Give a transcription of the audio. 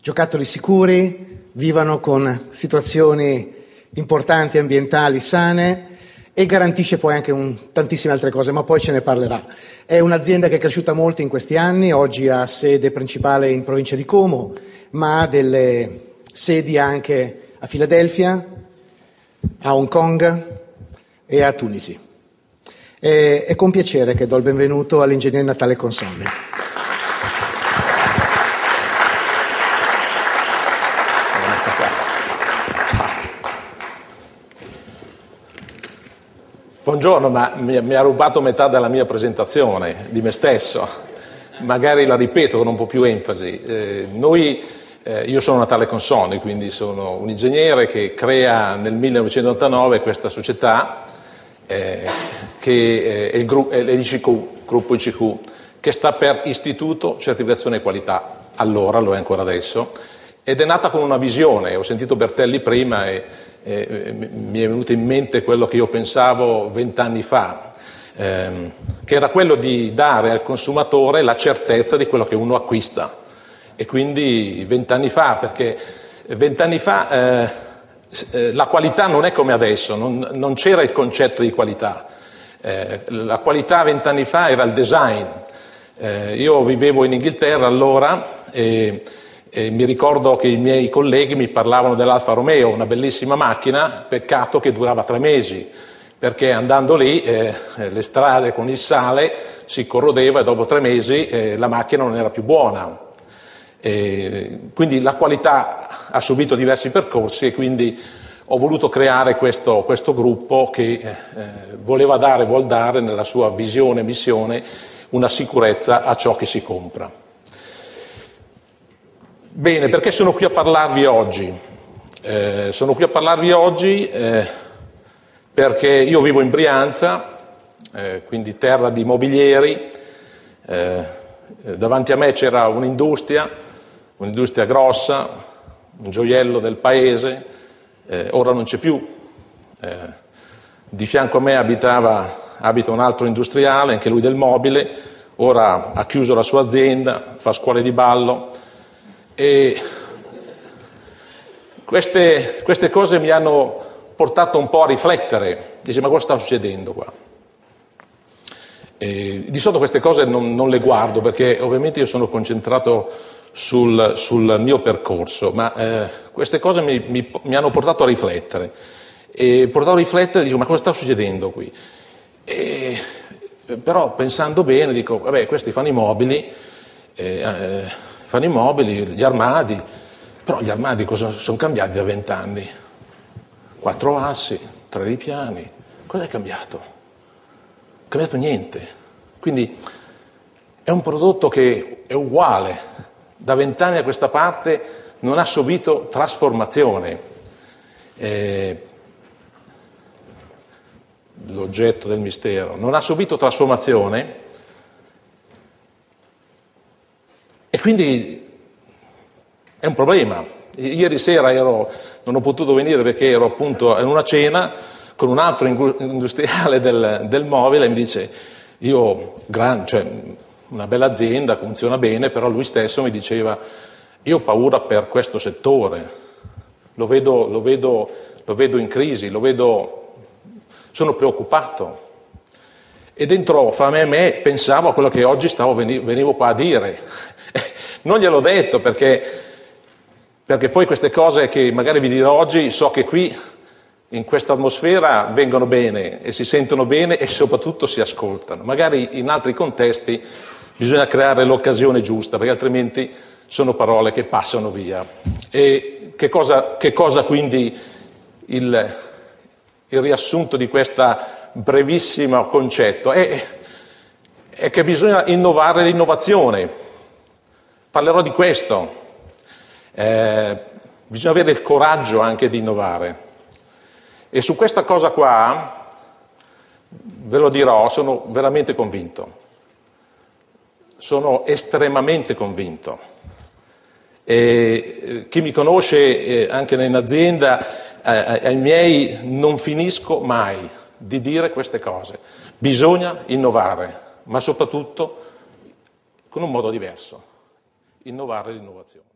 giocattoli sicuri, vivano con situazioni importanti ambientali sane e garantisce poi anche un, tantissime altre cose, ma poi ce ne parlerà. È un'azienda che è cresciuta molto in questi anni, oggi ha sede principale in provincia di Como, ma ha delle sedi anche a Filadelfia, a Hong Kong e a Tunisi. E, è con piacere che do il benvenuto all'ingegnere Natale Consonni. Buongiorno, ma mi, ha rubato metà della mia presentazione di me stesso. Magari la ripeto con un po' più enfasi. Eh, noi, eh, io sono Natale Consoni, quindi sono un ingegnere che crea nel 1989 questa società eh, che eh, è, il gru- è l'ICQ, gruppo ICQ, che sta per Istituto Certificazione e Qualità. Allora, lo è ancora adesso, ed è nata con una visione. Ho sentito Bertelli prima e eh, mi è venuto in mente quello che io pensavo vent'anni fa, ehm, che era quello di dare al consumatore la certezza di quello che uno acquista. E quindi vent'anni fa, perché vent'anni fa eh, eh, la qualità non è come adesso, non, non c'era il concetto di qualità. Eh, la qualità vent'anni fa era il design. Eh, io vivevo in Inghilterra allora e e mi ricordo che i miei colleghi mi parlavano dell'Alfa Romeo, una bellissima macchina, peccato che durava tre mesi, perché andando lì eh, le strade con il sale si corrodeva e dopo tre mesi eh, la macchina non era più buona. E quindi la qualità ha subito diversi percorsi e quindi ho voluto creare questo, questo gruppo che eh, voleva dare, vuol dare nella sua visione e missione una sicurezza a ciò che si compra. Bene, perché sono qui a parlarvi oggi? Eh, sono qui a parlarvi oggi eh, perché io vivo in Brianza, eh, quindi terra di mobilieri, eh, davanti a me c'era un'industria, un'industria grossa, un gioiello del paese, eh, ora non c'è più. Eh, di fianco a me abitava, abita un altro industriale, anche lui del mobile, ora ha chiuso la sua azienda, fa scuole di ballo e queste, queste cose mi hanno portato un po' a riflettere, dice ma cosa sta succedendo qua? E di solito queste cose non, non, le guardo perché ovviamente io sono concentrato sul, sul mio percorso, ma eh, queste cose mi, mi, mi, hanno portato a riflettere. E portato a riflettere dico ma cosa sta succedendo qui? E, però pensando bene dico vabbè questi fanno i mobili, eh, eh, fanno i mobili, gli armadi, però gli armadi cosa sono cambiati da vent'anni? Quattro assi, tre ripiani, cosa è cambiato? Non è cambiato niente. Quindi è un prodotto che è uguale, da vent'anni a questa parte non ha subito trasformazione. Eh, l'oggetto del mistero, non ha subito trasformazione Quindi è un problema. Ieri sera ero, non ho potuto venire perché ero appunto in una cena con un altro industriale del, del mobile e mi dice, io, gran, cioè, una bella azienda, funziona bene, però lui stesso mi diceva, io ho paura per questo settore, lo vedo, lo vedo, lo vedo in crisi, lo vedo, sono preoccupato. E dentro fra me e me pensavo a quello che oggi stavo, venivo qua a dire. Non gliel'ho detto perché, perché poi queste cose che magari vi dirò oggi so che qui in questa atmosfera vengono bene e si sentono bene e soprattutto si ascoltano. Magari in altri contesti bisogna creare l'occasione giusta perché altrimenti sono parole che passano via. E che cosa, che cosa quindi il, il, riassunto di questo brevissimo concetto? È, è che bisogna innovare l'innovazione. Parlerò di questo. Eh, bisogna avere il coraggio anche di innovare. E su questa cosa qua, ve lo dirò, sono veramente convinto. Sono estremamente convinto. E eh, chi mi conosce eh, anche in azienda, eh, ai miei non finisco mai di dire queste cose. Bisogna innovare, ma soprattutto con un modo diverso innovare l'innovazione.